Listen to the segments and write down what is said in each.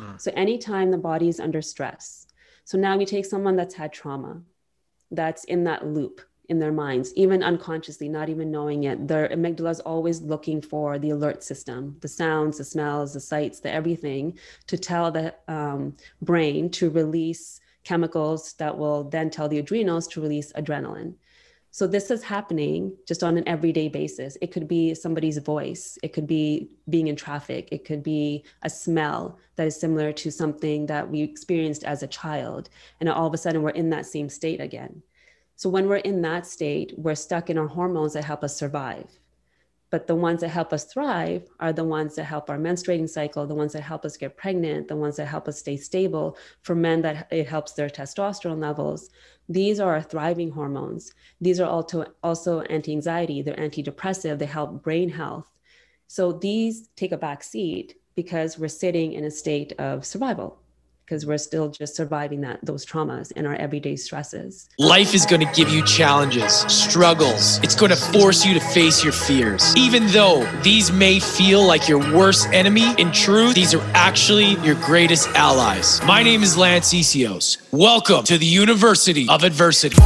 Mm. So anytime the body is under stress. So now we take someone that's had trauma, that's in that loop in their minds, even unconsciously, not even knowing it. Their amygdala is always looking for the alert system, the sounds, the smells, the sights, the everything to tell the um, brain to release chemicals that will then tell the adrenals to release adrenaline. So this is happening just on an everyday basis. It could be somebody's voice, it could be being in traffic, it could be a smell that is similar to something that we experienced as a child. And all of a sudden we're in that same state again. So when we're in that state, we're stuck in our hormones that help us survive. But the ones that help us thrive are the ones that help our menstruating cycle, the ones that help us get pregnant, the ones that help us stay stable. For men, that it helps their testosterone levels. These are our thriving hormones. These are also, also anti anxiety, they're antidepressive, they help brain health. So these take a back seat because we're sitting in a state of survival because we're still just surviving that those traumas and our everyday stresses. Life is going to give you challenges, struggles. It's going to force you to face your fears. Even though these may feel like your worst enemy, in truth, these are actually your greatest allies. My name is Lance Essihos. Welcome to the University of Adversity.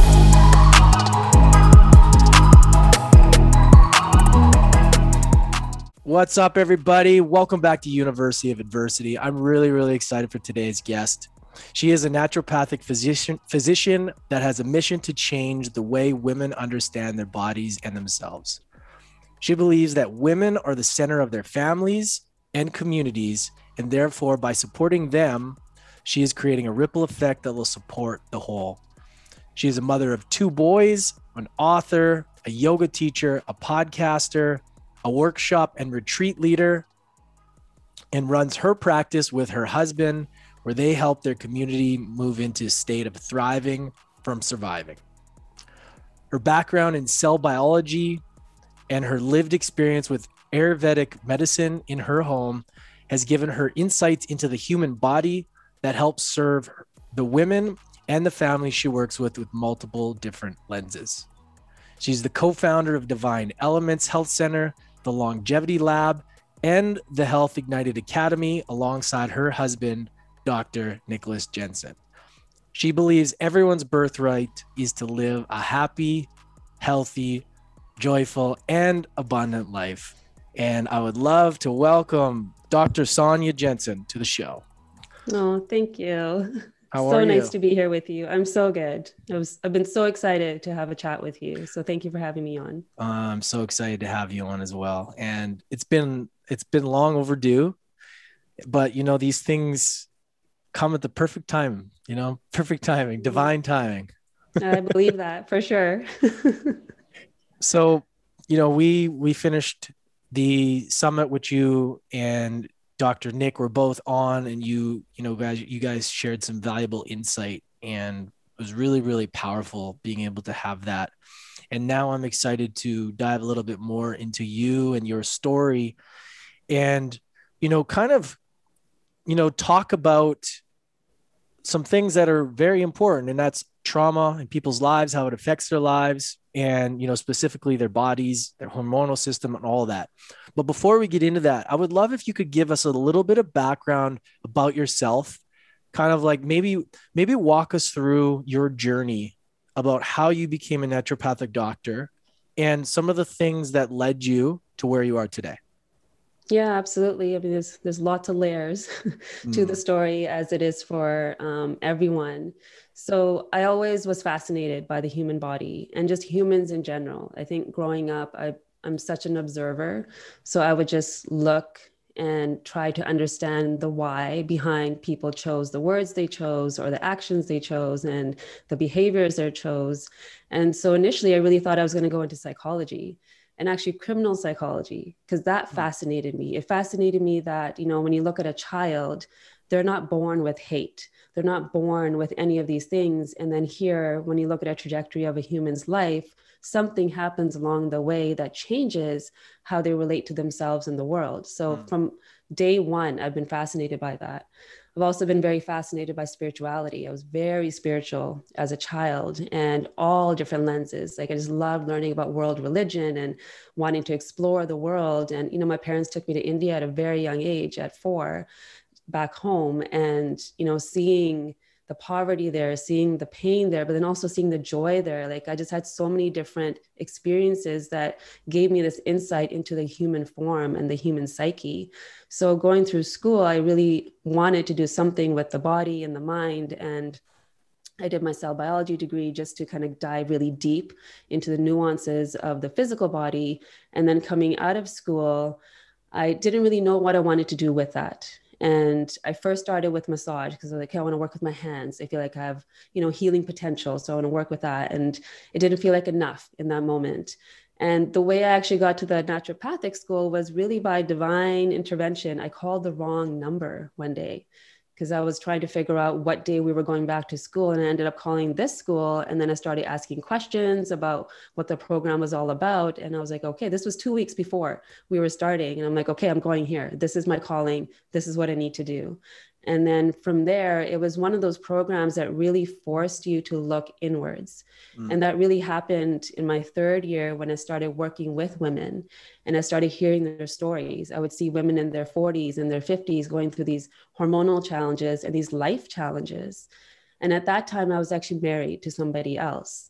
What's up, everybody? Welcome back to University of Adversity. I'm really, really excited for today's guest. She is a naturopathic physician, physician that has a mission to change the way women understand their bodies and themselves. She believes that women are the center of their families and communities, and therefore, by supporting them, she is creating a ripple effect that will support the whole. She is a mother of two boys, an author, a yoga teacher, a podcaster, a workshop and retreat leader, and runs her practice with her husband, where they help their community move into a state of thriving from surviving. Her background in cell biology and her lived experience with Ayurvedic medicine in her home has given her insights into the human body that helps serve the women and the families she works with with multiple different lenses. She's the co founder of Divine Elements Health Center, the Longevity Lab, and the Health Ignited Academy alongside her husband, Dr. Nicholas Jensen. She believes everyone's birthright is to live a happy, healthy, joyful, and abundant life. And I would love to welcome Dr. Sonia Jensen to the show. Oh, thank you. How so nice to be here with you. I'm so good. I was I've been so excited to have a chat with you. So thank you for having me on. Uh, I'm so excited to have you on as well. And it's been it's been long overdue, but you know these things come at the perfect time. You know, perfect timing, divine timing. I believe that for sure. so, you know, we we finished the summit with you and Dr. Nick were both on and you, you know, guys, you guys shared some valuable insight and it was really, really powerful being able to have that. And now I'm excited to dive a little bit more into you and your story and, you know, kind of, you know, talk about some things that are very important and that's trauma in people's lives, how it affects their lives, and you know specifically their bodies their hormonal system and all that. But before we get into that i would love if you could give us a little bit of background about yourself. Kind of like maybe maybe walk us through your journey about how you became a naturopathic doctor and some of the things that led you to where you are today yeah, absolutely. I mean, there's there's lots of layers to mm. the story as it is for um, everyone. So I always was fascinated by the human body and just humans in general. I think growing up, I I'm such an observer, so I would just look and try to understand the why behind people chose the words they chose or the actions they chose and the behaviors they chose. And so initially, I really thought I was going to go into psychology and actually criminal psychology because that hmm. fascinated me. It fascinated me that you know when you look at a child they're not born with hate. They're not born with any of these things. And then here when you look at a trajectory of a human's life something happens along the way that changes how they relate to themselves and the world. So mm. from day one i've been fascinated by that I've also been very fascinated by spirituality. I was very spiritual as a child and all different lenses. Like I just loved learning about world religion and wanting to explore the world. And, you know, my parents took me to India at a very young age, at four, back home and you know seeing the poverty there seeing the pain there but then also seeing the joy there like i just had so many different experiences that gave me this insight into the human form and the human psyche so going through school i really wanted to do something with the body and the mind and I did my cell biology degree just to kind of dive really deep into the nuances of the physical body. And then coming out of school, I didn't really know what I wanted to do with that. And I first started with massage because I was like, okay, I want to work with my hands. I feel like I have, you know, healing potential. So I want to work with that. And it didn't feel like enough in that moment. And the way I actually got to the naturopathic school was really by divine intervention. I called the wrong number one day because I was trying to figure out what day we were going back to school. And I ended up calling this school. And then I started asking questions about what the program was all about. And I was like, okay, this was two weeks before we were starting. And I'm like, okay, I'm going here. This is my calling. This is what I need to do. And then from there, it was one of those programs that really forced you to look inwards. Mm. And that really happened in my third year when I started working with women and I started hearing their stories. I would see women in their 40s and their 50s going through these hormonal challenges and these life challenges. And at that time, I was actually married to somebody else.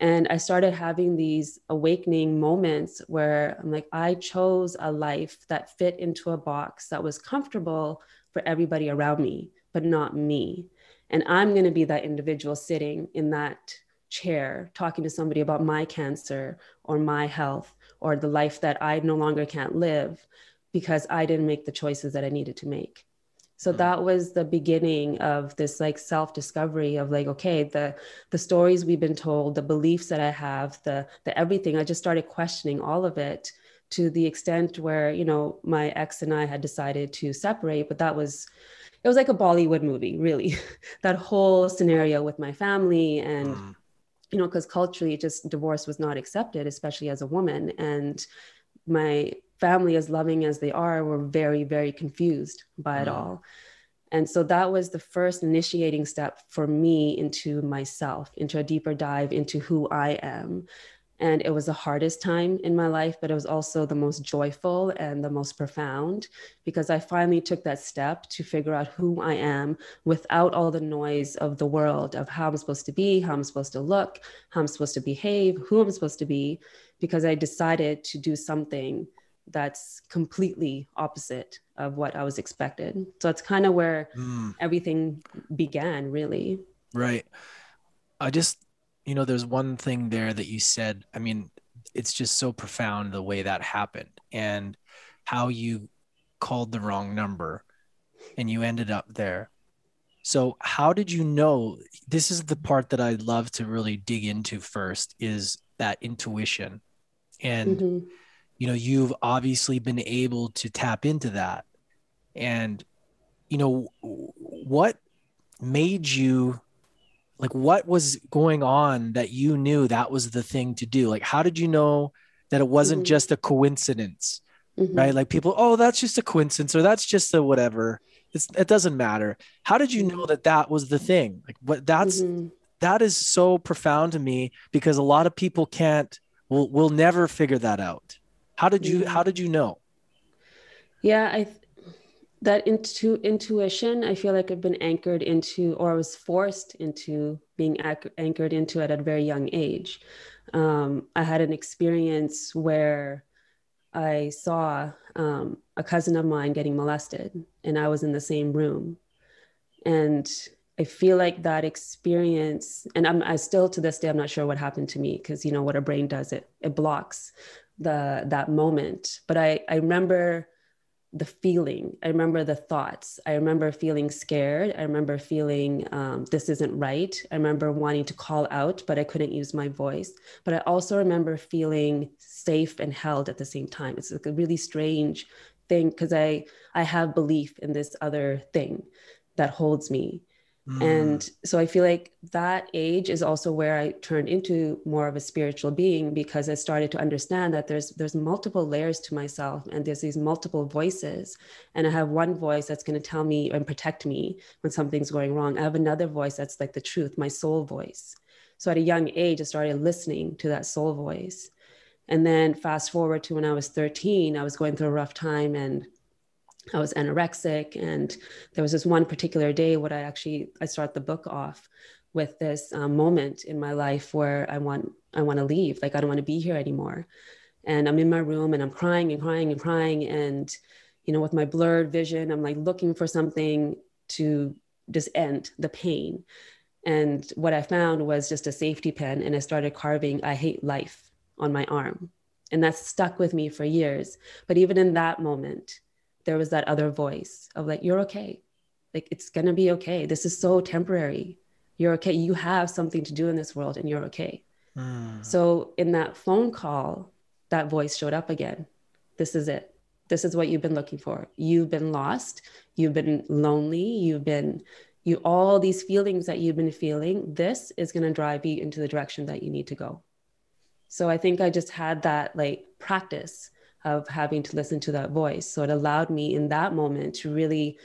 And I started having these awakening moments where I'm like, I chose a life that fit into a box that was comfortable for everybody around me, but not me. And I'm going to be that individual sitting in that chair talking to somebody about my cancer or my health or the life that I no longer can't live because I didn't make the choices that I needed to make. So mm-hmm. that was the beginning of this like self-discovery of like, okay, the the stories we've been told, the beliefs that I have, the the everything. I just started questioning all of it to the extent where you know my ex and i had decided to separate but that was it was like a bollywood movie really that whole scenario with my family and mm. you know because culturally just divorce was not accepted especially as a woman and my family as loving as they are were very very confused by mm. it all and so that was the first initiating step for me into myself, into a deeper dive into who I am and it was the hardest time in my life but it was also the most joyful and the most profound because i finally took that step to figure out who i am without all the noise of the world of how i'm supposed to be how i'm supposed to look how i'm supposed to behave who i'm supposed to be because i decided to do something that's completely opposite of what i was expected. So it's kind of where mm. everything began really. Right. I just you know, there's one thing there that you said. I mean, it's just so profound the way that happened and how you called the wrong number and you ended up there. So, how did you know? This is the part that I'd love to really dig into first is that intuition. And, mm-hmm. you know, you've obviously been able to tap into that. And, you know, what made you like what was going on that you knew that was the thing to do like how did you know that it wasn't mm-hmm. just a coincidence mm-hmm. right like people oh that's just a coincidence or that's just a whatever it's, it doesn't matter how did you know mm-hmm. that that was the thing like what that's mm-hmm. that is so profound to me because a lot of people can't will will never figure that out how did you how did you know yeah i that into intuition i feel like i've been anchored into or i was forced into being ac- anchored into it at a very young age. Um, i had an experience where i saw um, a cousin of mine getting molested and i was in the same room. And i feel like that experience and i'm I still to this day i'm not sure what happened to me because you know what our brain does it it blocks the that moment. But i i remember the feeling. I remember the thoughts. I remember feeling scared. I remember feeling um, this isn't right. I remember wanting to call out, but I couldn't use my voice. But I also remember feeling safe and held at the same time. It's like a really strange thing because I I have belief in this other thing that holds me. Mm. And so I feel like that age is also where I turned into more of a spiritual being because I started to understand that there's there's multiple layers to myself and there's these multiple voices and I have one voice that's going to tell me and protect me when something's going wrong. I have another voice that's like the truth, my soul voice. So at a young age I started listening to that soul voice. And then fast forward to when I was 13, I was going through a rough time and I was anorexic. And there was this one particular day what I actually, I start the book off with this um, moment in my life where I want, I want to leave. Like, I don't want to be here anymore. And I'm in my room and I'm crying and crying and crying. And, you know, with my blurred vision, I'm like looking for something to just end the pain. And what I found was just a safety pin. And I started carving, I hate life on my arm. And that stuck with me for years. But even in that moment, there was that other voice of like, you're okay. Like, it's to be okay. This is so temporary. You're okay. You have something to do in this world and you're okay. Mm. So, in that phone call, that voice showed up again. This is it. This is what you've been looking for. You've been lost. You've been lonely. You've been, you, all these feelings that you've been feeling. This is going to drive you into the direction that you need to go. So, I think I just had that like practice of having to listen to that voice. So it allowed me in that moment to really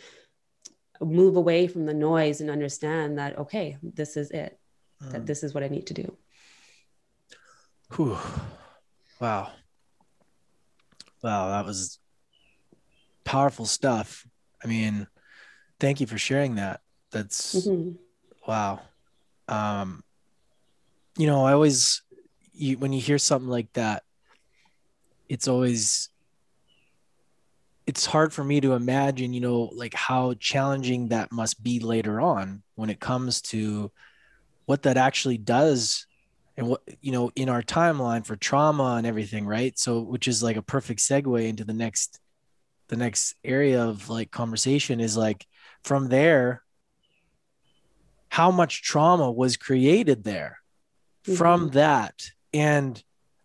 move away from the noise and understand that, okay, this is it, mm. that this is what I need to do. Whew. Wow. Wow, that was powerful stuff. I mean, thank you for sharing that. That's mm-hmm. wow. Um, you know, I always you when you hear something like that, it's always it's hard for me to imagine, you know, like how challenging that must be later on when it comes to what that actually does and what you know in our timeline for trauma and everything right so which is like a perfect segue into the next the next area of like conversation is like from there how much trauma was created there mm-hmm. from that and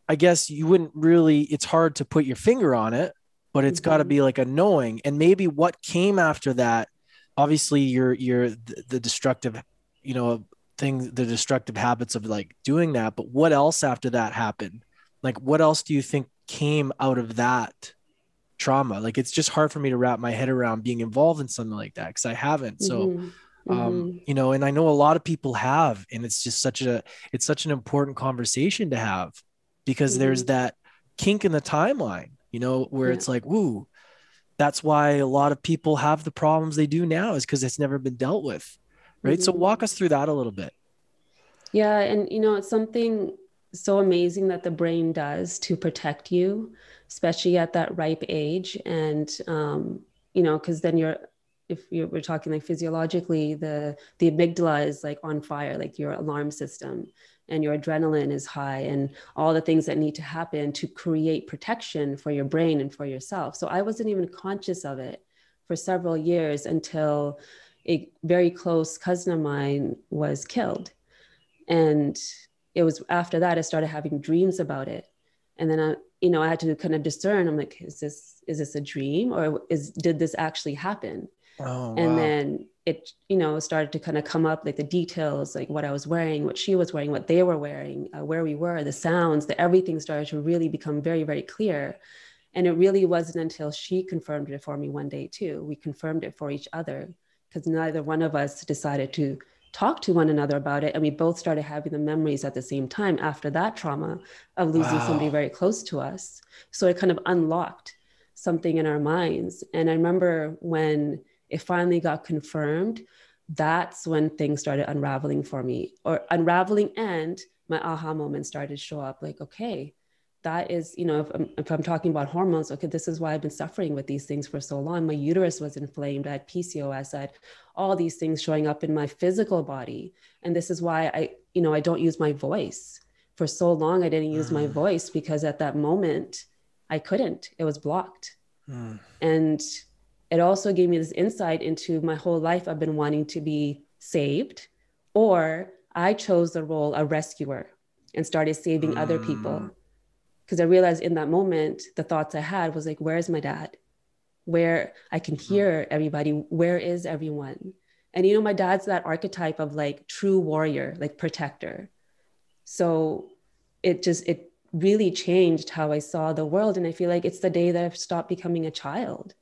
I guess you wouldn't really, it's hard to put your finger on it, but it's mm-hmm. got to be like a knowing. And maybe what came after that, obviously you're, you're the, the destructive, you know, thing, the destructive habits of like doing that. But what else after that happened? Like, what else do you think came out of that trauma? Like, it's just hard for me to wrap my head around being involved in something like that because I haven't. So, mm-hmm um mm-hmm. you know and i know a lot of people have and it's just such a it's such an important conversation to have because mm-hmm. there's that kink in the timeline, you know, where yeah. it's like, woo, that's why a lot of people have the problems they do now is because it's never been dealt with. Right. Mm-hmm. So walk us through that a little bit. Yeah. And, you know, it's something so amazing that the brain does to protect you, especially at that ripe age. And, um, you know, because then you're, if you're, we're talking like physiologically, the the amygdala is like on fire, like your alarm system and your adrenaline is high and all the things that need to happen to create protection for your brain and for yourself. So I wasn't even conscious of it for several years until a very close cousin of mine was killed. And it was after that I started having dreams about it. And then I, you know, I had to kind of discern. I'm like, is this is this a dream or is did this actually happen? Oh, and wow. then it you know started to kind of come up like the details like what i was wearing what she was wearing what they were wearing uh, where we were the sounds the everything started to really become very very clear and it really wasn't until she confirmed it for me one day too we confirmed it for each other because neither one of us decided to talk to one another about it and we both started having the memories at the same time after that trauma of losing wow. somebody very close to us so it kind of unlocked something in our minds and i remember when it finally got confirmed, that's when things started unraveling for me or unraveling and my aha moment started to show up like, okay, that is, you know, if I'm, if I'm talking about hormones, okay, this is why I've been suffering with these things for so long. My uterus was inflamed. I had PCOS. I had all these things showing up in my physical body. And this is why I, you know, I don't use my voice. For so long, I didn't use my mm. voice because at that moment, I couldn't. It was blocked. Mm. And it also gave me this insight into my whole life I've been wanting to be saved, or I chose the role of rescuer and started saving mm. other people. Because I realized in that moment, the thoughts I had was like, where's my dad? Where I can mm. hear everybody, where is everyone? And you know, my dad's that archetype of like true warrior, like protector. So it just, it really changed how I saw the world. And I feel like it's the day that I've stopped becoming a child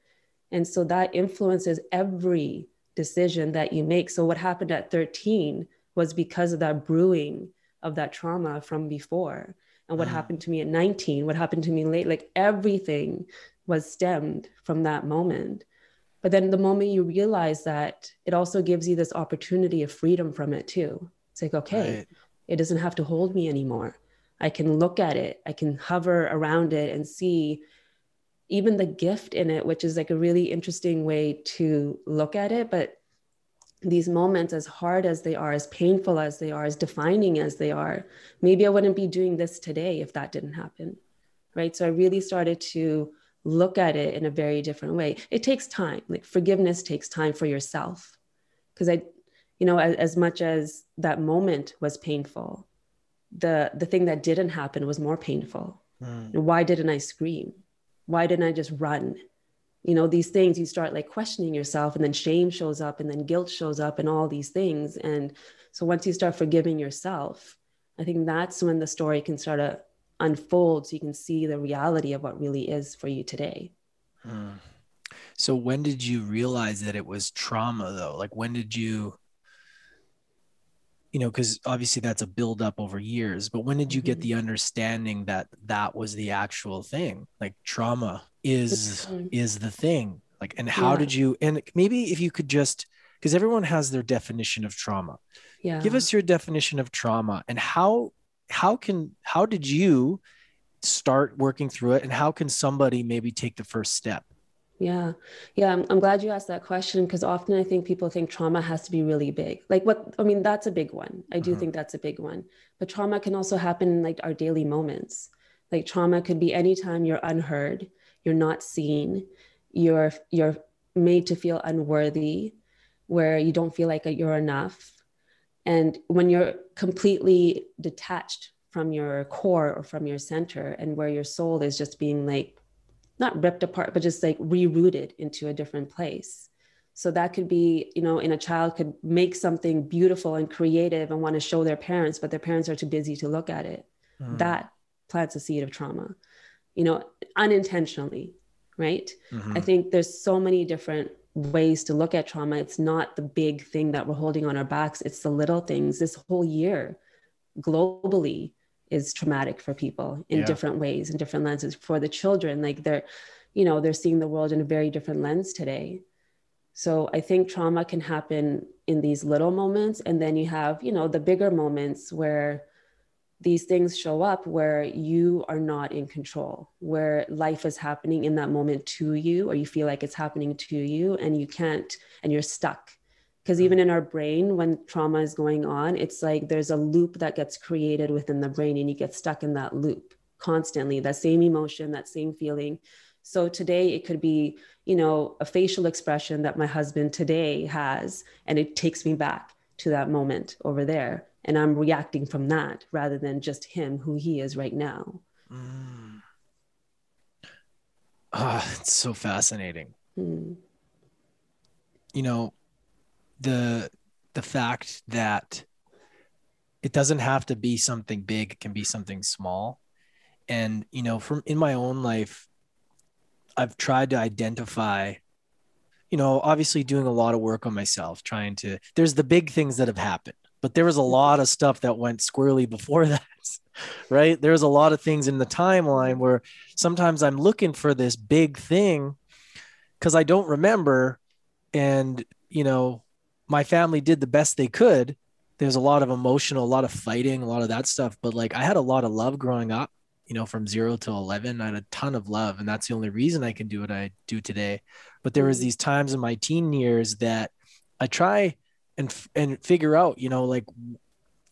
and so that influences every decision that you make. So what happened at 13 was because of that brewing of that trauma from before. And what uh-huh. happened to me at 19, what happened to me late, like everything was stemmed from that moment. but then the moment you realize that it also gives you this opportunity of freedom from it too it's like okay right. it doesn't have to hold me anymore i can look at it i can hover around it and see even the gift in it which is like a really interesting way to look at it but these moments as hard as they are as painful as they are as defining as they are maybe i wouldn't be doing this today if that didn't happen right? So i really started to look at it in a very different way. It takes time. Like forgiveness takes time for yourself because i you know as, as much as that moment was painful the the thing that didn't happen was more painful. Mm. why didn't i scream why didn't i just run? You know these things you start like questioning yourself and then shame shows up and then guilt shows up and all these things. And so once you start forgiving yourself i think that's when the story can start to unfold so you can see the reality of what really is for you today. Hmm. so when did you realize that it was trauma though? Like when did you you know because obviously that's a build up over years but when did you get mm-hmm. the understanding that that was the actual thing? Like trauma is is the thing. Like and how yeah. did you and maybe if you could just because everyone has their definition of trauma. Yeah. give us your definition of trauma and how how can how did you start working through it and how can somebody maybe take the first step yeah. Yeah i'm, I'm glad you asked that question because often i think people think trauma has to be really big. Like what i mean that's a big one. I do mm-hmm. think that's a big one. But trauma can also happen in like our daily moments. Like trauma could be anytime you're unheard you're not seen you're you're made to feel unworthy where you don't feel like you're enough. And when you're completely detached from your core or from your center and where your soul is just being like not ripped apart but just like rerouted into a different place so that could be you know in a child could make something beautiful and creative and want to show their parents but their parents are too busy to look at it mm. that plants a seed of trauma you know, unintentionally, right? Mm-hmm. I think there's so many different ways to look at trauma. It's not the big thing that we're holding on our backs, it's the little things. This whole year, globally, is traumatic for people in yeah. different ways, in different lenses. For the children, like they're, you know, they're seeing the world in a very different lens today. So I think trauma can happen in these little moments. And then you have, you know, the bigger moments where these things show up where you are not in control, where life is happening in that moment to you, or you feel like it's happening to you and you can't, and you're stuck. Because even in our brain, when trauma is going on, it's like there's a loop that gets created within the brain and you get stuck in that loop constantly, that same emotion, that same feeling. So today it could be, you know, a facial expression that my husband today has, and it takes me back to that moment over there and i'm reacting from that rather than just him who he is right now mm. ah it's so fascinating mm. you know the the fact that it doesn't have to be something big it can be something small. And you know from in my own life i've tried to identify you know obviously doing a lot of work on myself trying to there's the big things that have happened but there was a lot of stuff that went squirrely before that right? There's a lot of things in the timeline where sometimes i'm looking for this big thing because i don't remember. And you know my family did the best they could. There's a lot of emotional a lot of fighting a lot of that stuff but like i had a lot of love growing up you know from 0 to 11 i had a ton of love and that's the only reason i can do what i do today. But there was these times in my teen years that i try and and figure out you know like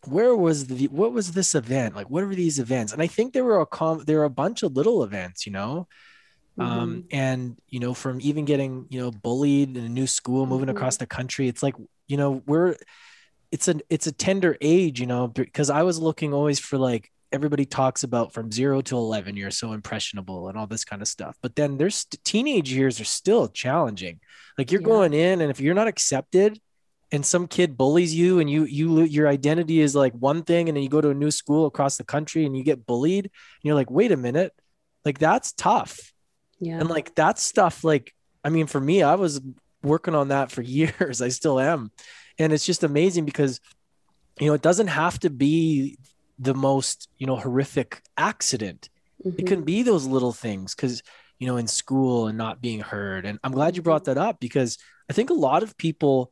where was the what was this event? Like what were these events? And i think there were a com there were a bunch of little events you know mm-hmm. um and you know from even getting you know bullied in a new school moving mm-hmm. across the country it's like you know we're it's a it's a tender age you know because i was looking always for like everybody talks about from 0 to 11 you're so impressionable and all this kind of stuff but then there's teenage years are still challenging like you're yeah. going in and if you're not accepted and some kid bullies you and you you your identity is like one thing and then you go to a new school across the country and you get bullied and you're like wait a minute like that's tough yeah and like that stuff like i mean for me i was working on that for years i still am and it's just amazing because you know it doesn't have to be the most you know horrific accident mm-hmm. it can be those little things because you know, in school and not being heard. And I'm glad you brought that up because I think a lot of people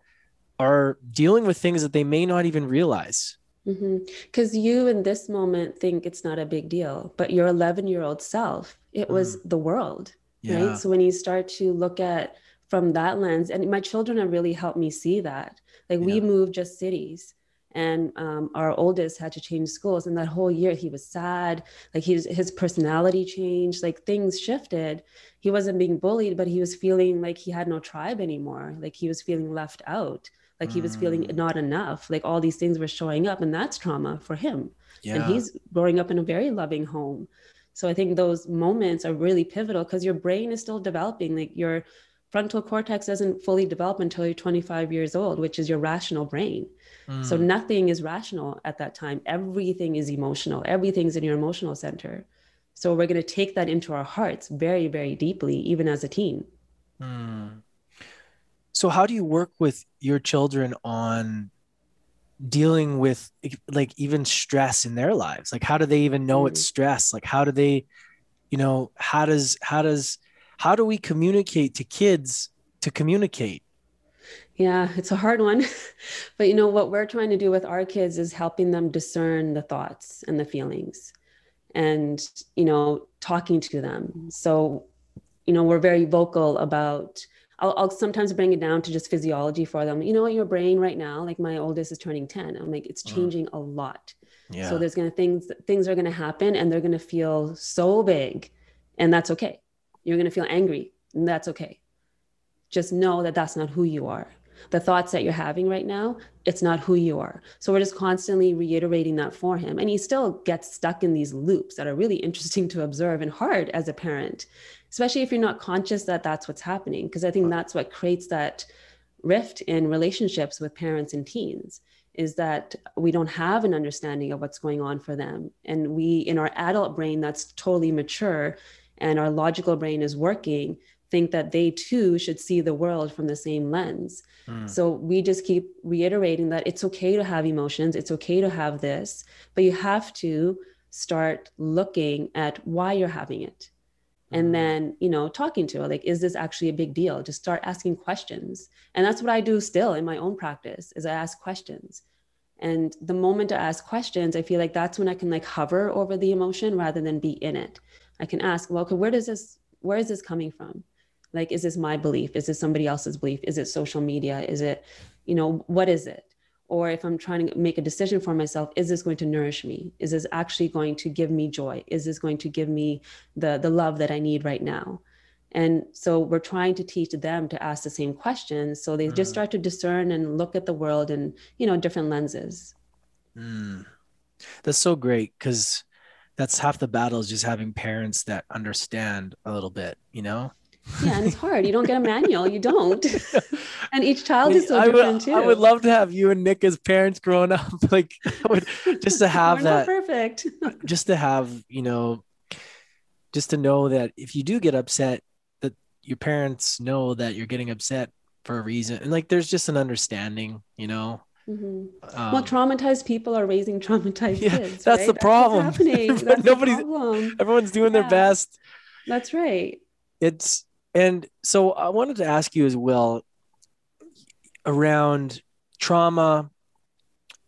are dealing with things that they may not even realize. Because mm-hmm. you in this moment think it's not a big deal, but your 11 year old self, it was mm. the world, yeah. right? So when you start to look at from that lens, and my children have really helped me see that. Like yeah. we moved just cities and um, our oldest had to change schools and that whole year he was sad like his his personality changed like things shifted he wasn't being bullied but he was feeling like he had no tribe anymore like he was feeling left out like he was feeling mm. not enough like all these things were showing up and that's trauma for him yeah. and he's growing up in a very loving home so i think those moments are really pivotal because your brain is still developing like your frontal cortex doesn't fully develop until you're 25 years old which is your rational brain. Mm. so nothing is rational at that time. Everything is emotional. Everything's in your emotional center. So we're going to take that into our hearts very very deeply even as a teen. Mm. so how do you work with your children on dealing with like even stress in their lives? Like how do they even know mm. it's stress? Like how do they you know how does how does how do we communicate to kids to communicate? Yeah it's a hard one. But you know what we're trying to do with our kids is helping them discern the thoughts and the feelings and you know talking to them. So you know we're very vocal about I'll, I'll, sometimes bring it down to just physiology for them you know your brain right now like my oldest is turning 10 i'm like it's mm. changing mm. a lot yeah. so there's gonna things things are gonna happen and they're gonna feel so big and that's okay you're going to feel angry, and that's okay. Just know that that's not who you are. The thoughts that you're having right now, it's not who you are. So we're just constantly reiterating that for him. And he still gets stuck in these loops that are really interesting to observe and hard as a parent, especially if you're not conscious that that's what's happening. Because I think that's what creates that rift in relationships with parents and teens is that we don't have an understanding of what's going on for them. And we, in our adult brain that's totally mature, and our logical brain is working think that they too should see the world from the same lens. Mm. So we just keep reiterating that it's okay to have emotions, it's okay to have this, but you have to start looking at why you're having it. And hmm. then, you know, talking to it, like, is this actually a big deal? Just start asking questions. And that's what I do still in my own practice is I ask questions. And the moment I ask questions, I feel like that's when I can like hover over the emotion rather than be in it. I can ask, well, okay, where does this, where is this coming from? Like, is this my belief? Is this somebody else's belief? Is it social media? Is it, you know, what is it? Or if I'm trying to make a decision for myself, is this going to nourish me? Is this actually going to give me joy? Is this going to give me the, the love that I need right now? And so we're trying to teach them to ask the same questions. So they mm. just start to discern and look at the world in, you know, different lenses. Mm. That's so great because that's half the battle is just having parents that understand a little bit, you know? Yeah, and it's hard. You don't get a manual. You don't. and each child is so I different would, too. I would love to have you and Nick as parents growing up. Like, would, just to have that. perfect. just to have, you know, just to know that if you do get upset, that your parents know that you're getting upset for a reason, and like, there's just an understanding, you know. Mm-hmm. Um, well, traumatized people are raising traumatized yeah, kids. That's right? the problem. That's happening. That's Nobody's, problem. everyone's doing yeah. their best. That's right. It's and so I wanted to ask you as well around trauma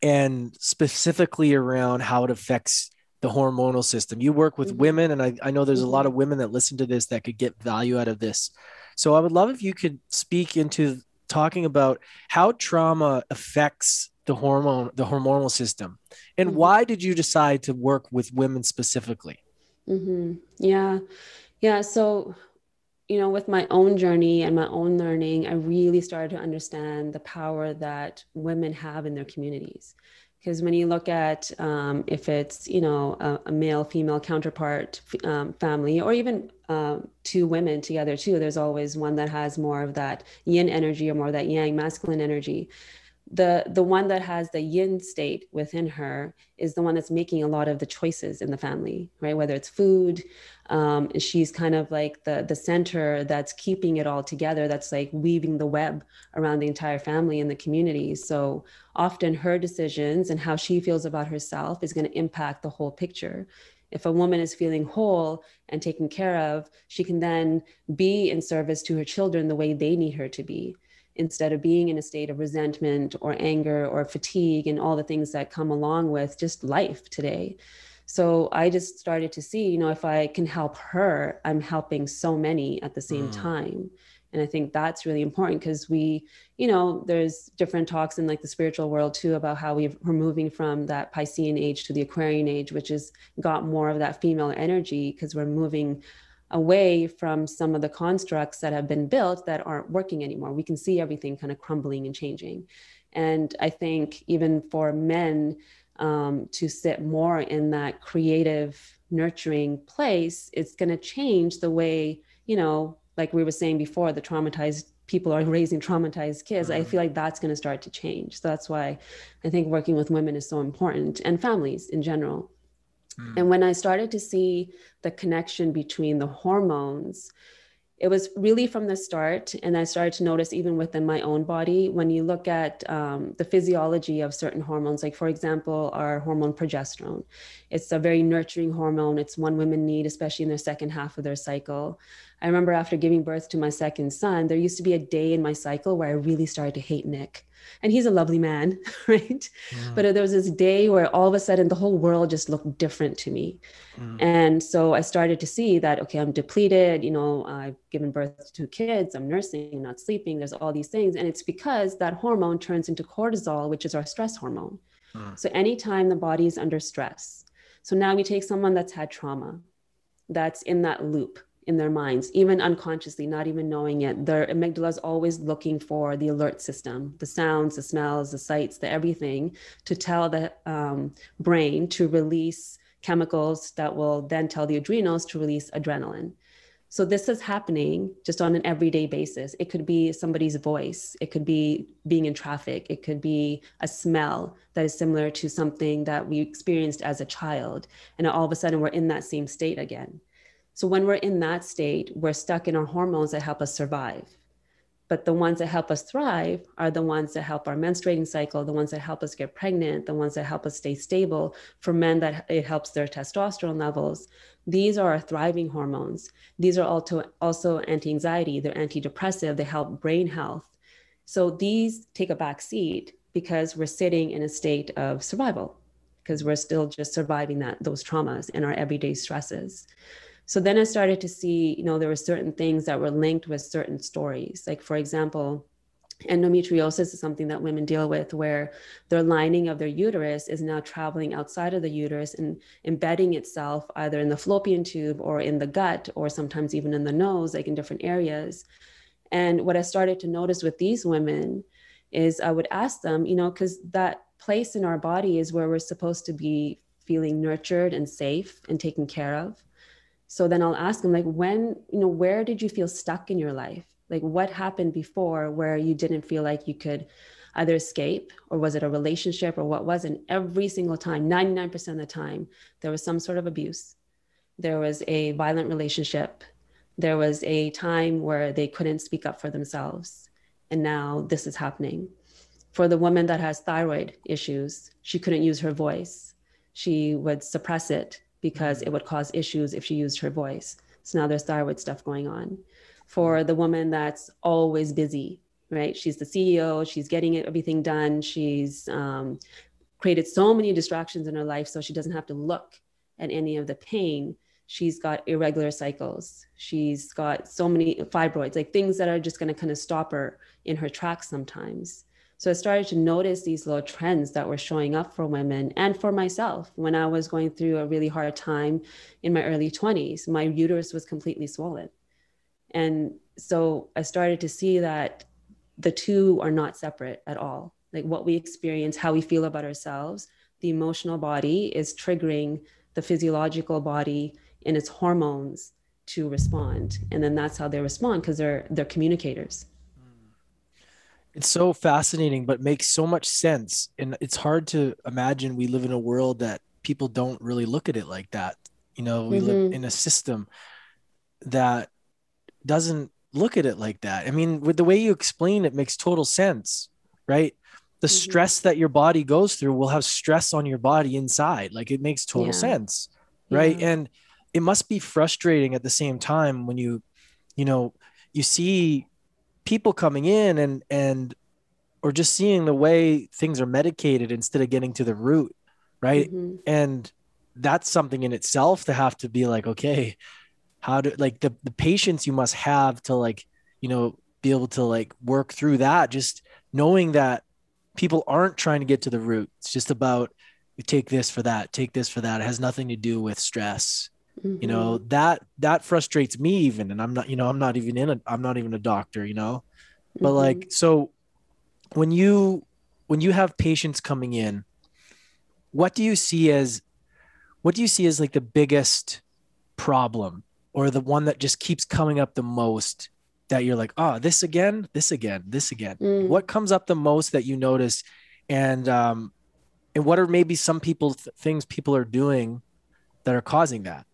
and specifically around how it affects the hormonal system. You work with mm-hmm. women, and I, I know there's a lot of mm-hmm. women that listen to this that could get value out of this. So I would love if you could speak into talking about how trauma affects the hormone the hormonal system and mm-hmm. why did you decide to work with women specifically mm-hmm. yeah yeah so you know with my own journey and my own learning i really started to understand the power that women have in their communities. Because when you look at um, if it's you know a, a male female counterpart um, family or even uh, two women together too there's always one that has more of that yin energy or more of that yang masculine energy the the one that has the yin state within her is the one that's making a lot of the choices in the family right? Whether it's food um, she's kind of like the the center that's keeping it all together that's like weaving the web around the entire family and the community. So often her decisions and how she feels about herself is going to impact the whole picture. If a woman is feeling whole and taken care of, she can then be in service to her children the way they need her to be instead of being in a state of resentment or anger or fatigue and all the things that come along with just life today. So I just started to see, you know, if I can help her, I'm helping so many at the same mm. time and i think that's really important because we you know there's different talks in like the spiritual world too about how we are moving from that piscean age to the aquarian age which has got more of that female energy because we're moving away from some of the constructs that have been built that aren't working anymore we can see everything kind of crumbling and changing and i think even for men um, to sit more in that creative nurturing place it's going to change the way you know like we were saying before, the traumatized people are raising traumatized kids. Mm-hmm. I feel like that's going to start to change. So that's why I think working with women is so important and families in general. Mm-hmm. And when I started to see the connection between the hormones, it was really from the start and i started to notice even within my own body when you look at um, the physiology of certain hormones like for example our hormone progesterone it's a very nurturing hormone it's one women need especially in their second half of their cycle I remember after giving birth to my second son, there used to be a day in my cycle where I really started to hate Nick. And he's a lovely man, right? Mm. But there was this day where all of a sudden the whole world just looked different to me. Mm. And so I started to see that, okay, I'm depleted. You know, I've given birth to two kids, I'm nursing, not sleeping. There's all these things. And it's because that hormone turns into cortisol, which is our stress hormone. Mm. So anytime the body is under stress, so now we take someone that's had trauma, that's in that loop in their minds, even unconsciously, not even knowing it. Their amygdala is always looking for the alert system, the sounds, the smells, the sights, the everything to tell the um, brain to release chemicals that will then tell the adrenals to release adrenaline. So this is happening just on an everyday basis. It could be somebody's voice, it could be being in traffic, it could be a smell that is similar to something that we experienced as a child. And all of a sudden we're in that same state again. So when we're in that state, we're stuck in our hormones that help us survive. But the ones that help us thrive are the ones that help our menstruating cycle, the ones that help us get pregnant, the ones that help us stay stable. For men, that it helps their testosterone levels. These are our thriving hormones. These are also, also anti anxiety, they're antidepressive, they help brain health. So these take a back seat because we're sitting in a state of survival because we're still just surviving that those traumas and our everyday stresses so then i started to see you know there were certain things that were linked with certain stories. Like for example endometriosis is something that women deal with where their lining of their uterus is now traveling outside of the uterus and embedding itself either in the fallopian tube or in the gut or sometimes even in the nose like in different areas. And what i started to notice with these women is i would ask them you know because that place in our body is where we're supposed to be feeling nurtured and safe and taken care of so then i'll ask them like when you know where did you feel stuck in your life? Like what happened before where you didn't feel like you could either escape or was it a relationship or what was and every single time 99% of the time there was some sort of abuse. There was a violent relationship. There was a time where they couldn't speak up for themselves. And now this is happening. For the woman that has thyroid issues she couldn't use her voice. She would suppress it because it would cause issues if she used her voice. So now there's thyroid stuff going on. For the woman that's always busy, right? She's the CEO, she's getting everything done, she's um, created so many distractions in her life so she doesn't have to look at any of the pain. She's got irregular cycles. She's got so many fibroids, like things that are just going to kind of stop her in her tracks sometimes. So I started to notice these little trends that were showing up for women and for myself when I was going through a really hard time in my early 20s. My uterus was completely swollen. And so I started to see that the two are not separate at all. Like what we experience, how we feel about ourselves, the emotional body is triggering the physiological body and its hormones to respond. And then that's how they respond because they're they're communicators it's so fascinating but makes so much sense and it's hard to imagine we live in a world that people don't really look at it like that you know we mm-hmm. live in a system that doesn't look at it like that i mean with the way you explain it makes total sense right the mm-hmm. stress that your body goes through will have stress on your body inside like it makes total yeah. sense right Yeah. and it must be frustrating at the same time when you you know you see people coming in and and or just seeing the way things are medicated instead of getting to the root right? Mhm. and that's something in itself to have to be like okay how do like the the patience you must have to like you know be able to like work through that just knowing that people aren't trying to get to the root. It's just about take this for that take this for that. It has nothing to do with stress you know that that frustrates me even and i'm not you know i'm not even in a i'm not even a doctor you know? But Mhm. like so when you when you have patients coming in what do you see as what do you see as like the biggest problem or the one that just keeps coming up the most that you're like oh this again? This again? This again? Mm. what comes up the most that you notice? And um and what are maybe some people th- things people are doing that are causing that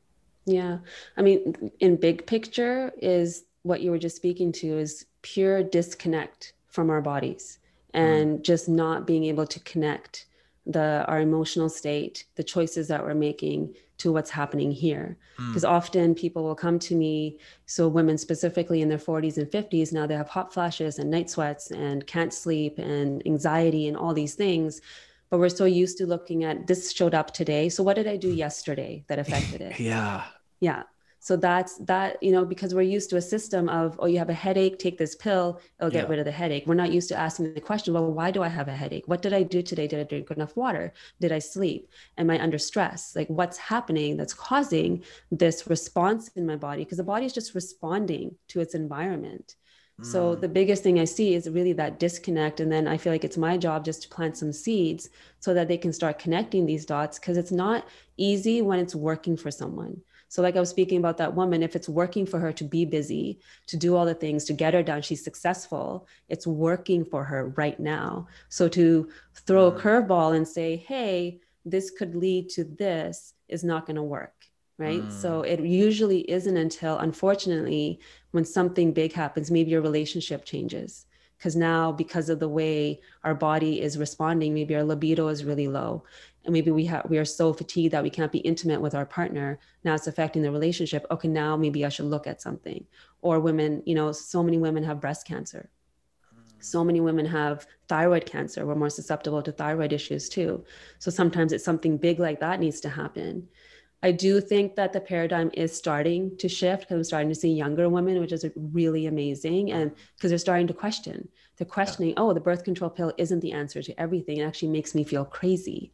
Yeah. I mean, in big picture, is what you were just speaking to is pure disconnect from our bodies and just not being able to connect the our emotional state, the choices that we're making to what's happening here. Mm. Because often people will come to me, so women specifically in their 40s and 50s, now they have hot flashes and night sweats and can't sleep and anxiety and all these things. But we're so used to looking at this showed up today. So what did I do yesterday that affected it? yeah Yeah. So that's that, you know, because we're used to a system of, oh, you have a headache, take this pill, it'll get Yeah. rid of the headache. We're not used to asking the question, well, why do I have a headache? What did I do today? Did I drink enough water? Did I sleep? Am I under stress? Like what's happening that's causing this response in my body? Because the body is just responding to its environment. So Mm. the biggest thing I see is really that disconnect. And then I feel like it's my job just to plant some seeds so that they can start connecting these dots because it's not easy when it's working for someone. So, like I was speaking about that woman, if it's working for her to be busy, to do all the things, to get her done, she's successful, it's working for her right now. So, to throw a curveball and say, hey, this could lead to this is not going to work. Right. Mm. So, it usually isn't until, unfortunately, when something big happens, maybe your relationship changes. Because now, because of the way our body is responding, maybe our libido is really low and maybe we have we are so fatigued that we can't be intimate with our partner. Now it's affecting the relationship. Okay now maybe i should look at something. Or women you know so many women have breast cancer. So many women have thyroid cancer. We're more susceptible to thyroid issues too. So sometimes it's something big like that needs to happen. I do think that the paradigm is starting to shift because i'm starting to see younger women which is really amazing. And because they're starting to question. They're questioning oh the birth control pill isn't the answer to everything. It actually makes me feel crazy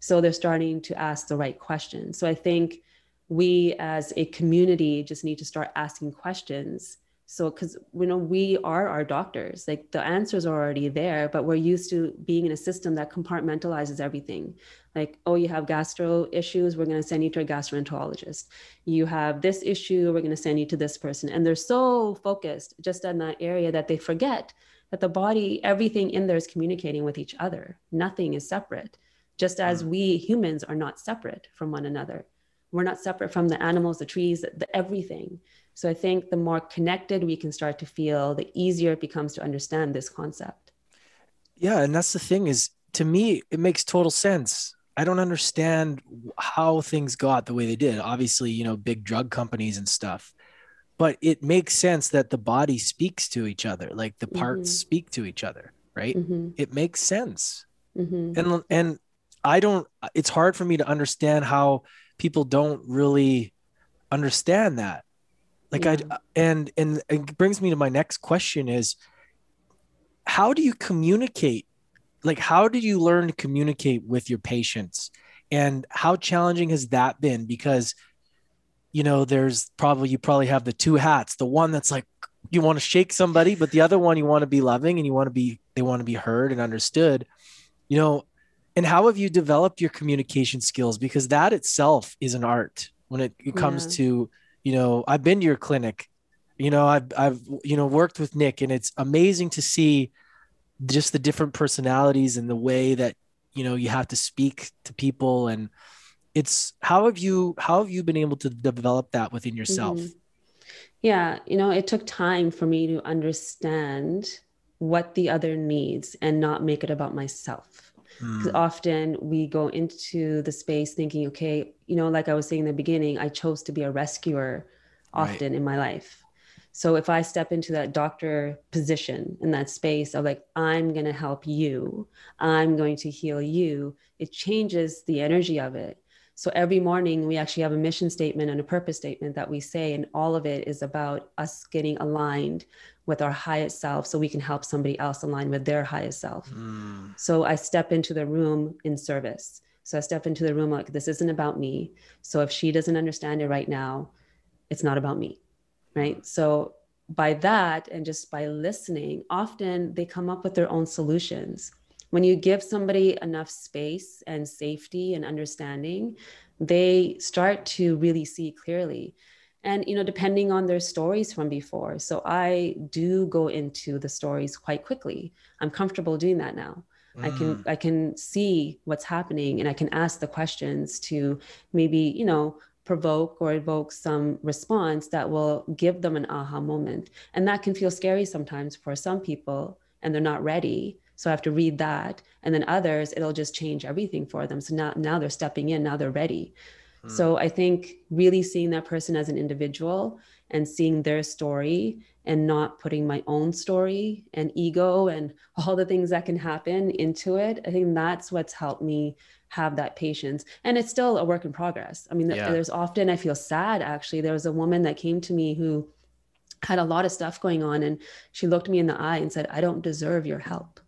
so they're starting to ask the right questions. So I think we as a community just need to start asking questions. So because you know we are our doctors, like the answers are already there, but we're used to being in a system that compartmentalizes everything. Like, oh, you have gastro issues, we're going to send you to a gastroenterologist. You have this issue, we're going to send you to this person. And they're so focused just on that area that they forget that the body, everything in there is communicating with each other. Nothing is separate just as we humans are not separate from one another. We're not separate from the animals, the trees, the, the everything. So I think the more connected we can start to feel, the easier it becomes to understand this concept. Yeah, and that's the thing is to me it makes total sense. I don't understand how things got the way they did. Obviously, you know, big drug companies and stuff. But it makes sense that the body speaks to each other, like the parts Mhm. speak to each other, right? hmm It makes sense. hmm And and I don't it's hard for me to understand how people don't really understand that. Like Yeah. I and and it brings me to my next question is how do you communicate like how did you learn to communicate with your patients and how challenging has that been because you know there's probably you probably have the two hats the one that's like you want to shake somebody but the other one you want to be loving and you want to be they want to be heard and understood you know and how have you developed your communication skills because that itself is an art when it, it comes Yeah. to you know i've been to your clinic you know i've i've you know worked with nick and it's amazing to see just the different personalities and the way that you know you have to speak to people and it's how have you how have you been able to develop that within yourself Mhm. Yeah, you know, it took time for me to understand what the other needs and not make it about myself. Because mm. often we go into the space thinking, okay, you know, like I was saying in the beginning, I chose to be a rescuer often Right. in my life. So if I step into that doctor position in that space of like, I'm going to help you, I'm going to heal you, it changes the energy of it. So every morning we actually have a mission statement and a purpose statement that we say, and all of it is about us getting aligned with our highest self so we can help somebody else align with their highest self. Mm. So I step into the room in service. So I step into the room like, this isn't about me. So if she doesn't understand it right now, it's not about me. Right. So by that and just by listening, often they come up with their own solutions. When you give somebody enough space and safety and understanding, they start to really see clearly. And, you know, depending on their stories from before. So I do go into the stories quite quickly. I'm comfortable doing that now. I can Mm. I can see what's happening and I can ask the questions to maybe, you know, provoke or evoke some response that will give them an aha moment. And that can feel scary sometimes for some people and they're not ready. So I have to read that. And then others, it'll just change everything for them. So now now they're stepping in, now they're ready. Hmm. So I think really seeing that person as an individual and seeing their story and not putting my own story and ego and all the things that can happen into it, I think that's what's helped me have that patience. And it's still a work in progress. I mean, Yeah. there's often I feel sad actually. There was a woman that came to me who had a lot of stuff going on and she looked me in the eye and said, I don't deserve your help.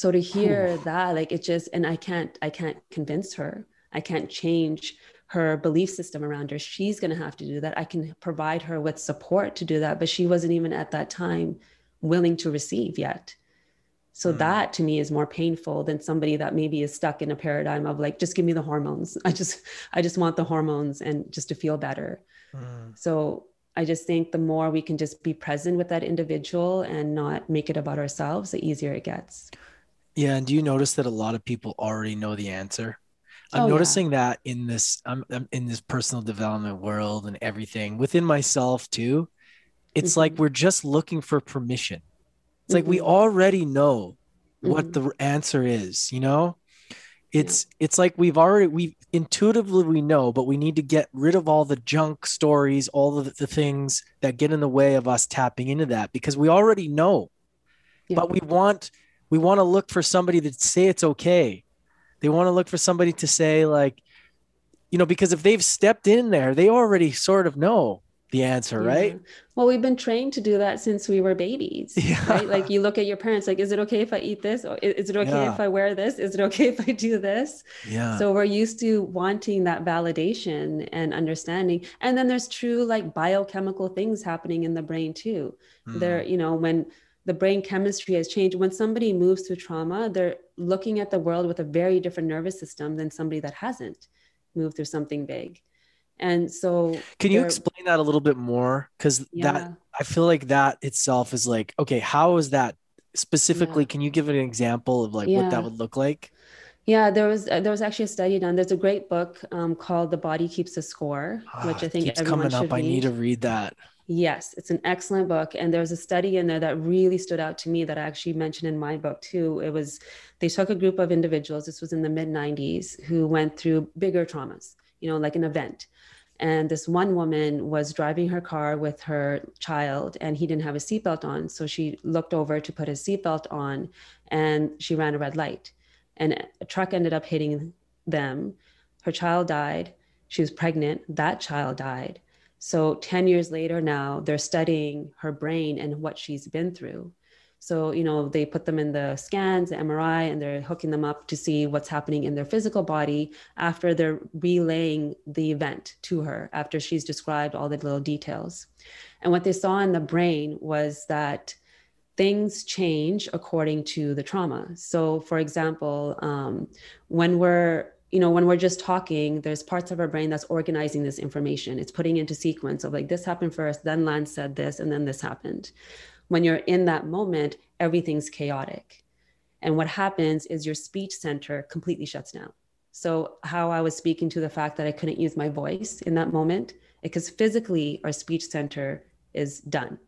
So to hear that, like it just, and I can't, I can't convince her. I can't change her belief system around her. She's going to have to do that. I can provide her with support to do that, but she wasn't even at that time willing to receive yet. So Mm. that to me is more painful than somebody that maybe is stuck in a paradigm of like, just give me the hormones. I just, I just want the hormones and just to feel better. Mm. So I just think the more we can just be present with that individual and not make it about ourselves, the easier it gets. Yeah, and do you notice that a lot of people already know the answer? I'm Oh, yeah. noticing that in this I'm, I'm in this personal development world and everything within myself too. It's like Mhm. we're just looking for permission. It's like we Mhm. already know what Mhm. the answer is, you know? It's it's like we've already we intuitively we know, but we need to get rid of all the junk stories, all of the things that get in the way of us tapping into that because we already know Yeah. but we want we want to look for somebody to say it's okay they want to look for somebody to say like you know because if they've stepped in there they already sort of know the answer right Well, we've been trained to do that since we were babies, Yeah. right? Like you look at your parents, like, is it okay if I eat this? Or is it okay Yeah. if I wear this? Is it okay if I do this? yeah So we're used to wanting that validation and understanding. And then there's true like biochemical things happening in the brain too. Mm. There, you know, when the brain chemistry has changed, when somebody moves through trauma, they're looking at the world with a very different nervous system than somebody that hasn't moved through something big. And so can you explain that a little bit more? Because yeah. that i feel like that itself is like okay how is that specifically can you give an example of like what that would look like? Yeah, there was uh, there was actually a study done. There's a great book um, called "The Body Keeps the Score," which Ah, I think everyone coming up. should i need to read that Yes, it's an excellent book, and there's a study in there that really stood out to me that I actually mentioned in my book too. It was they took a group of individuals. This was in the mid '90s who went through bigger traumas, you know, like an event. And this one woman was driving her car with her child, and he didn't have a seatbelt on. So she looked over to put his seatbelt on, and she ran a red light. And a truck ended up hitting them. Her child died. She was pregnant. That child died. So 10 years later now, they're studying her brain and what she's been through. So, you know, they put them in the scans, the MRI, and they're hooking them up to see what's happening in their physical body after they're relaying the event to her, after she's described all the little details. And what they saw in the brain was that things change according to the trauma. So, for example, um, when we're you know when we're just talking there's parts of our brain that's organizing this information. It's putting into sequence of like this happened first then lance said this and then this happened. When you're in that moment everything's chaotic. And what happens is your speech center completely shuts down. So how i was speaking to the fact that i couldn't use my voice in that moment because physically our speech center is done.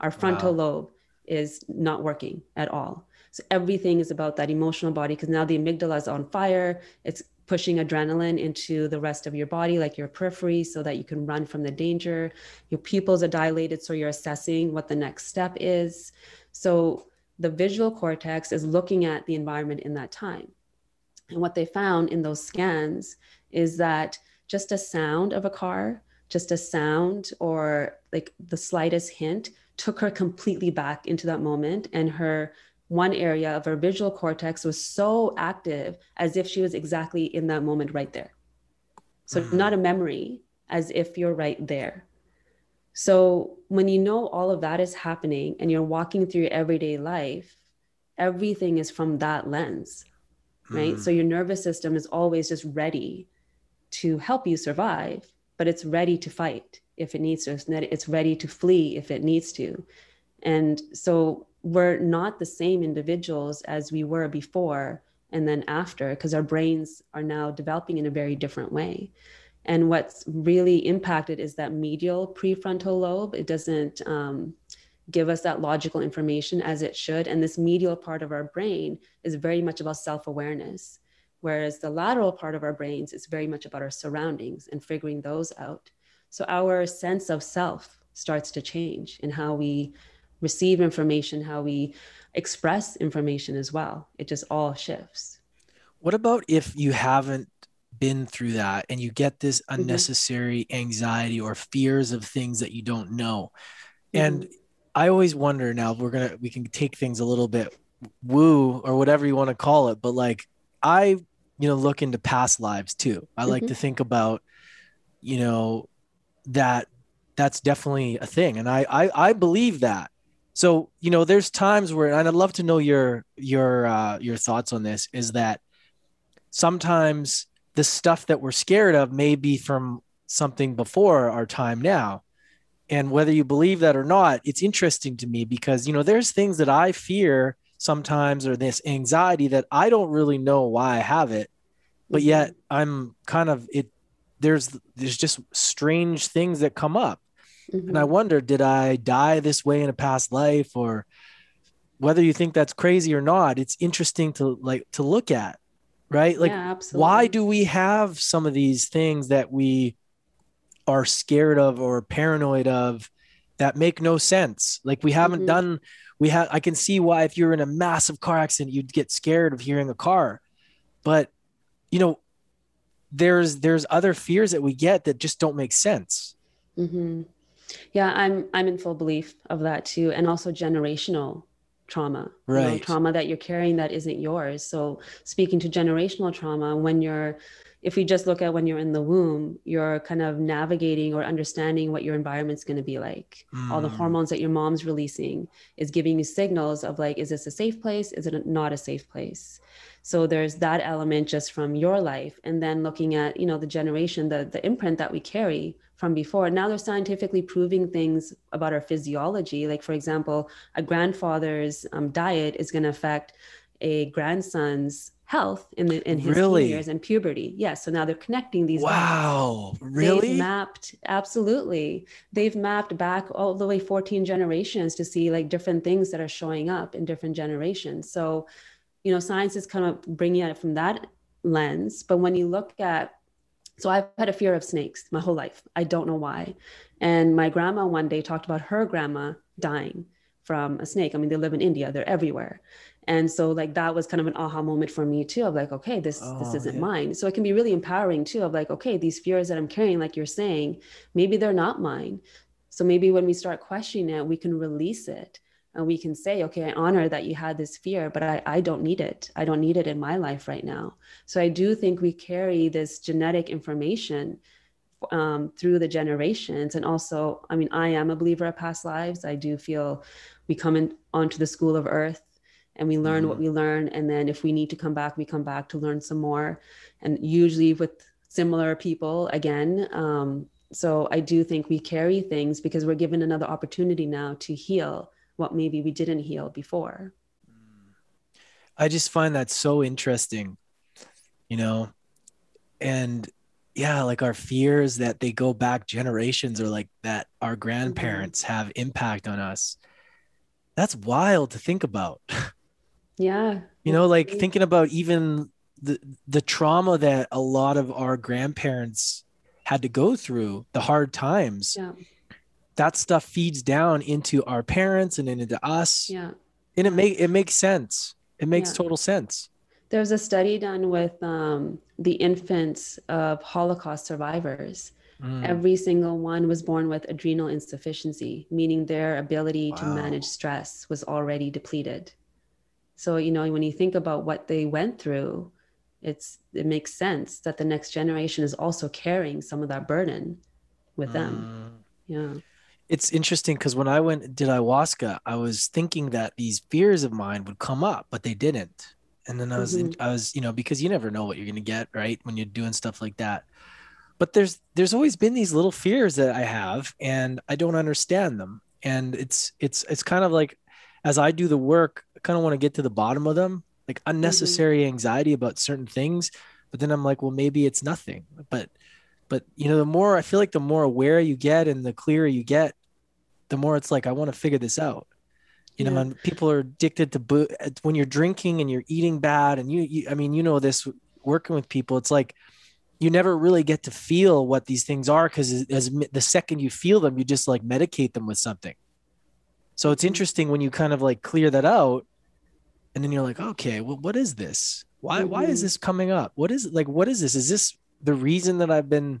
Our frontal Wow. lobe is not working at all. So everything is about that emotional body because now the amygdala is on fire. It's pushing adrenaline into the rest of your body, like your periphery, so that you can run from the danger. Your pupils are dilated, so you're assessing what the next step is. So the visual cortex is looking at the environment in that time. And what they found in those scans is that just a sound of a car, just a sound or like the slightest hint took her completely back into that moment and her one area of her visual cortex was so active as if she was exactly in that moment right there. So, mm-hmm. not a memory, as if you're right there. So, when you know all of that is happening and you're walking through your everyday life, everything is from that lens, right? Mm. So, your nervous system is always just ready to help you survive, but it's ready to fight if it needs to. It's ready to flee if it needs to. And so, we're not the same individuals as we were before and then after because our brains are now developing in a very different way. And what's really impacted is that medial prefrontal lobe. It doesn't um, give us that logical information as it should. And this medial part of our brain is very much about self-awareness whereas the lateral part of our brains is very much about our surroundings and figuring those out. So our sense of self starts to change in how we receive information, how we express information as well. It just all shifts. What about if you haven't been through that and you get this mm-hmm. unnecessary mm-hmm. anxiety or fears of things that you don't know? Mm-hmm. And I always wonder now, we're going to, we can take things a little bit woo or whatever you want to call it. But like, I, you know, look into past lives too. I mm-hmm. like to think about, you know, that that's definitely a thing. And I, I, I believe that so you know, there's times where, and I'd love to know your your uh, your thoughts on this. Is that sometimes the stuff that we're scared of may be from something before our time now, and whether you believe that or not, it's interesting to me because you know there's things that I fear sometimes or this anxiety that I don't really know why I have it, but mm-hmm. yet I'm kind of it. There's there's just strange things that come up Mm-hmm. And I wonder, did I die this way in a past life or whether you think that's crazy or not, it's interesting to like to look at, right? Like yeah, why do we have some of these things that we are scared of or paranoid of that make no sense? Like we haven't mm-hmm. done we have I can see why if you're in a massive car accident you'd get scared of hearing a car. But you know, there's there's other fears that we get that just don't make sense. Mm-hmm. Yeah, I'm I'm in full belief of that too, and also generational trauma, right? You know, trauma that you're carrying that isn't yours. So speaking to generational trauma, when you're if we just look at when you're in the womb, you're kind of navigating or understanding what your environment's going to be like. Mm. All the mm. hormones that your mom's releasing is giving you signals of like, is this a safe place? Is it not a safe place? So there's that element just from your life, and then looking at you know the generation, the the imprint that we carry from before. Now they're scientifically proving things about our physiology. Like, for example, a grandfather's um, diet is going to affect a grandson's health in the in his really? years and puberty. Yes. Yeah, so now they're connecting these. Wow. Really? They've mapped absolutely. They've mapped back all the way 14 generations to see like different things that are showing up in different generations. So, you know, science is kind of bringing it from that lens. But when you look at so I've had a fear of snakes my whole life. I don't know why. And my grandma one day talked about her grandma dying from a snake. I mean, they live in India, they're everywhere. And so like that was kind of an aha moment for me too of like, okay, this oh, this isn't yeah. mine. So it can be really empowering too of like, okay, these fears that I'm carrying, like you're saying, maybe they're not mine. So maybe when we start questioning it, we can release it and we can say okay i honor that you had this fear but I, I don't need it. I don't need it in my life right now. So i do think we carry this genetic information um, through the generations. And also i mean i am a believer of past lives. I do feel we come in onto the school of earth and we learn mm-hmm. what we learn. And then if we need to come back we come back to learn some more. And usually with similar people again um, so i do think we carry things because we're given another opportunity now to heal what maybe we didn't heal before. I just find that so interesting, you know, and yeah, like our fears that they go back generations or like that our grandparents mm-hmm. have impact on us. That's wild to think about. Yeah. You know, like thinking about even the the trauma that a lot of our grandparents had to go through, the hard times. Yeah. That stuff feeds down into our parents and into us. Yeah. And it make it makes sense. It makes Yeah. total sense. There's a study done with um, the infants of Holocaust survivors. Mm. Every single one was born with adrenal insufficiency, meaning their ability to manage stress was already depleted. So, you know, when you think about what they went through, it's it makes sense that the next generation is also carrying some of that burden with them. Mm. Yeah. It's interesting because when I went did ayahuasca, I was thinking that these fears of mine would come up, but they didn't. And then I was, in, mm-hmm. I was, you know, because you never know what you're gonna get, right, when you're doing stuff like that. But there's, there's always been these little fears that I have, and I don't understand them. And it's, it's, it's kind of like, as I do the work, I kind of want to get to the bottom of them, like mm-hmm. unnecessary anxiety about certain things. But then I'm like, well, maybe it's nothing. But but you know the more i feel like the more aware you get and the clearer you get the more it's like i want to figure this out. You know Yeah. and people are addicted to boo- when you're drinking and you're eating bad and you, you i mean you know this working with people it's like you never really get to feel what these things are because as the second you feel them you just like medicate them with something. So it's interesting when you kind of like clear that out and then you're like okay well what is this? Why why is Mhm. this coming up? What is like what is this? Is this the reason that i've been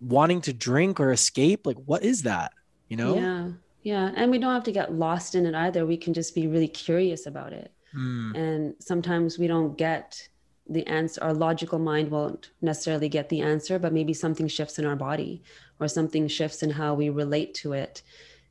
wanting to drink or escape like what is that you know Yeah. Yeah. And we don't have to get lost in it either. We can just be really curious about it. Mm, And sometimes we don't get the answer. Our logical mind won't necessarily get the answer, but maybe something shifts in our body or something shifts in how we relate to it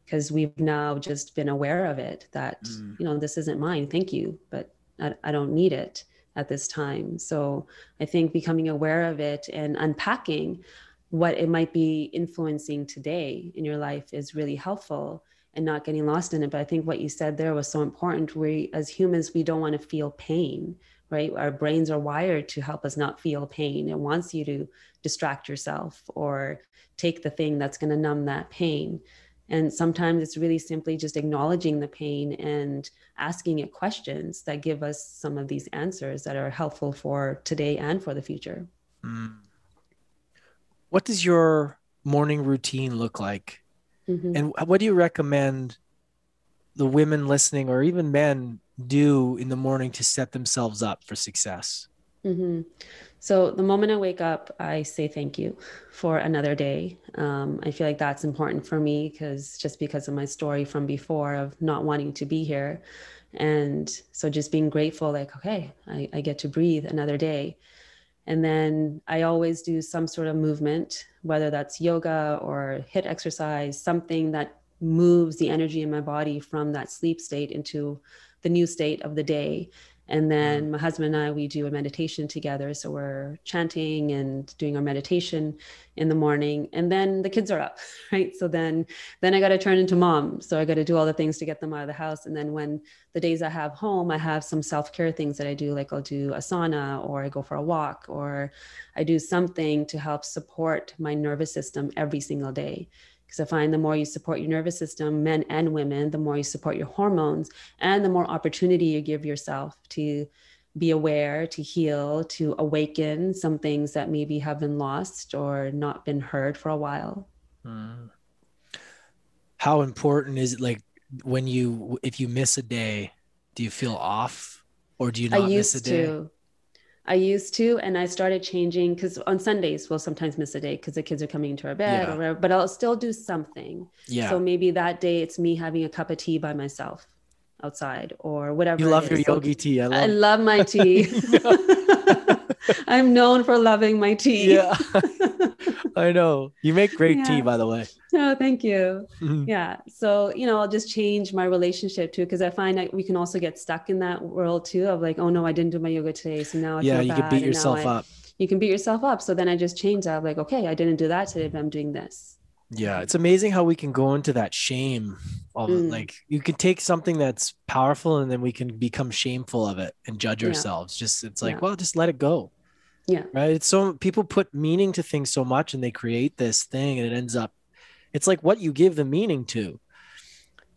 because we've now just been aware of it that, Mm. you know, this isn't mine. Thank you. But I, I don't need it at this time. So I think becoming aware of it and unpacking what it might be influencing today in your life is really helpful and not getting lost in it. But I think what you said there was so important. We, as humans, we don't want to feel pain, right? Our brains are wired to help us not feel pain. It wants you to distract yourself or take the thing that's going to numb that pain. And sometimes it's really simply just acknowledging the pain and asking it questions that give us some of these answers that are helpful for today and for the future. mm. what does your morning routine look like Mhm. and what do you recommend the women listening or even men do in the morning to set themselves up for success hmm So the moment I wake up, I say thank you for another day. Um, I feel like that's important for me because just because of my story from before of not wanting to be here. And so just being grateful, like, okay, I, I get to breathe another day. And then I always do some sort of movement, whether that's yoga or HIIT exercise, something that moves the energy in my body from that sleep state into the new state of the day. And then mm-hmm. my husband and I, we do a meditation together. So we're chanting and doing our meditation in the morning. And then the kids are up, right? So then then I got to turn into mom. So I got to do all the things to get them out of the house. And then when the days I have home, I have some self-care things that I do, like I'll do a sauna or I go for a walk or I do something to help support my nervous system every single day. Because I find the more you support your nervous system, men and women, the more you support your hormones, and the more opportunity you give yourself to be aware, to heal, to awaken some things that maybe have been lost or not been heard for a while. Mm. how important is it like when you if you miss a day do you feel off or do you not I miss a day to. I used to, and I started changing because on Sundays we'll sometimes miss a day because the kids are coming to our bed Yeah. or whatever, but I'll still do something. yeah So maybe that day it's me having a cup of tea by myself outside or whatever. you love your yogi tea i love I love my tea. I'm known for loving my tea. yeah i know you make great tea by the way Oh, thank you. Mhm. Yeah. So, you know, I'll just change my relationship too, because I find that we can also get stuck in that world too of like, oh no, I didn't do my yoga today. So now I yeah feel you bad. can beat yourself I- up You can beat yourself up. So then I just change that. Like, okay, I didn't do that today, but I'm doing this. Yeah, it's amazing how we can go into that shame. Of it. Mm. Like you can take something that's powerful and then we can become shameful of it and judge Yeah. ourselves. Just it's like, Yeah. well, just let it go. Yeah. Right. It's so people put meaning to things so much and they create this thing and it ends up it's like what you give the meaning to.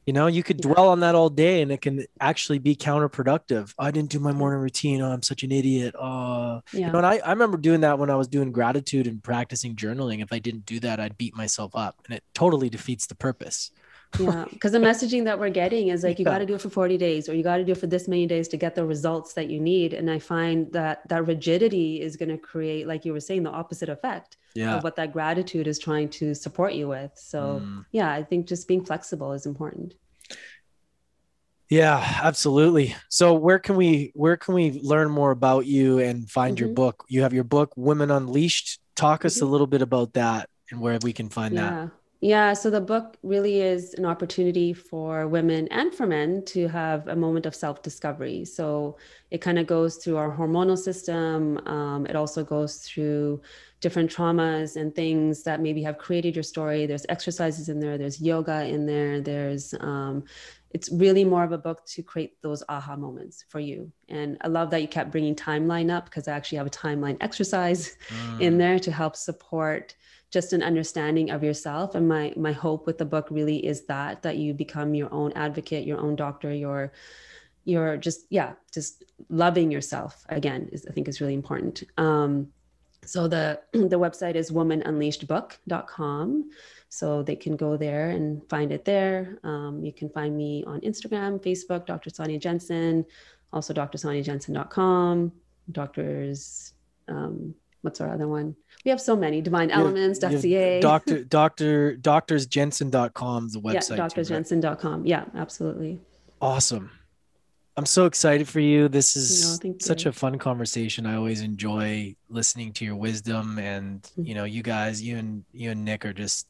You know, you could dwell on that all day and it can actually be counterproductive. I didn't do my morning routine. Oh, I'm such an idiot. Oh, Yeah. you know, and I, I remember doing that when I was doing gratitude and practicing journaling. If I didn't do that, I'd beat myself up and it totally defeats the purpose. Yeah because the messaging that we're getting is like you Yeah. got to do it for 40 days or you got to do it for this many days to get the results that you need and i find that that rigidity is going to create like you were saying the opposite effect Yeah. of what that gratitude is trying to support you with so Mm. yeah i think just being flexible is important Yeah, absolutely. So where can we where can we learn more about you and find your Mhm. book? You have your book Women Unleashed. Talk us a Mhm. little bit about that and where we can find that. Yeah so the book really is an opportunity for women and for men to have a moment of self-discovery. So it kind of goes through our hormonal system um, it also goes through different traumas and things that maybe have created your story. There's exercises in there there's yoga in there there's um, it's really more of a book to create those aha moments for you. And i love that you kept bringing timeline up because i actually have a timeline exercise in Mm. there to help support just an understanding of yourself. And my my hope with the book really is that that you become your own advocate your own doctor your you're just yeah just loving yourself again is i think is really important. Um so the the website is womanunleashedbook.com so they can go there and find it there um, you can find me on instagram facebook dr sonia jensen also drsoniajensen.com doctors um, what's our other one we have so many divine You have- elements.ca you have Doctor Doctor doctorsjensen.com the yeah website. too, right? drsjensen.com yeah absolutely Awesome. I'm so excited for you. This is No, such a fun conversation. I always enjoy listening to your wisdom and Mhm. you know, you guys, you and you and Nick are just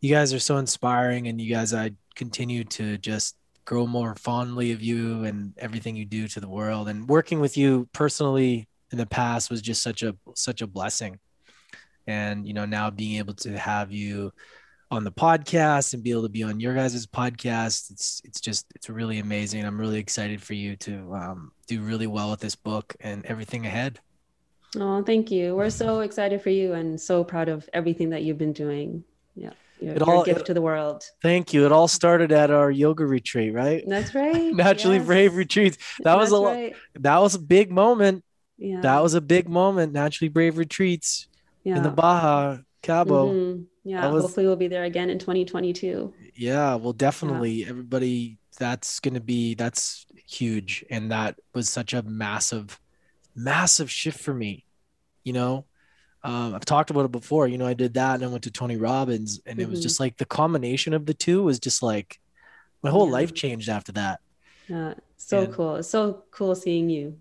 you guys are so inspiring and you guys I continue to just grow more fondly of you and everything you do to the world and working with you personally in the past was just such a such a blessing. And you know, now being able to have you on the podcast and be able to be on your guys' podcast. It's it's just it's really amazing. I'm really excited for you to um, do really well with this book and everything ahead. Oh, thank you. We're so excited for you and so proud of everything that you've been doing. Yeah. You're, It all- a gift it- to the world. Thank you. It all started at our yoga retreat, right? That's right. Naturally Yes. brave retreats. That was a That's right. that was a big moment. Yeah. That was a big moment. Naturally brave retreats yeah. in the Baja Cabo. Mhm. Yeah. Was- Hopefully we'll be there again in 2022. Yeah, well, definitely everybody. That's gonna be that's huge, and that was such a massive, massive shift for me. You know, um, I've talked about it before. You know, I did that, and I went to Tony Robbins, and it was just like the combination of the two was just like my whole Yeah. life changed after that. Yeah. So And- cool. It's so cool seeing you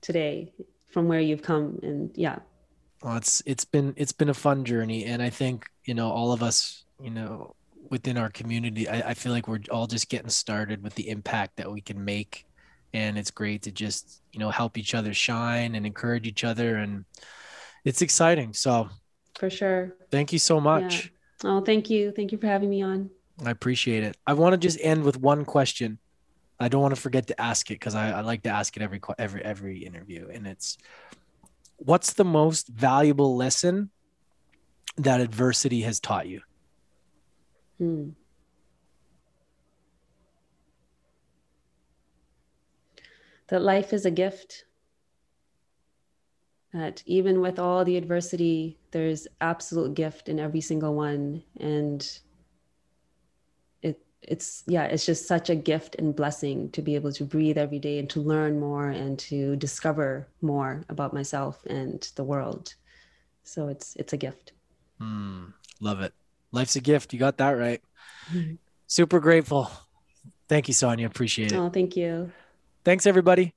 today from where you've come. And yeah. Well, it's it's been it's been a fun journey, and I think you know all of us, you know, within our community, I, I feel like we're all just getting started with the impact that we can make, and it's great to just you know help each other shine and encourage each other, and it's exciting. So For sure. thank you so much. Oh, thank you. Thank you for having me on. I appreciate it. I want to just end with one question. I don't want to forget to ask it because I, I like to ask it every every every interview, and it's what's the most valuable lesson that adversity has taught you? Hmm. That life is a gift. That even with all the adversity, there's absolute gift in every single one. And it's yeah, it's just such a gift and blessing to be able to breathe every day and to learn more and to discover more about myself and the world. So it's it's a gift. Hmm, love it. Life's a gift. You got that right. Super grateful. Thank you, Sonia. Appreciate it. Oh, thank you. Thanks, everybody.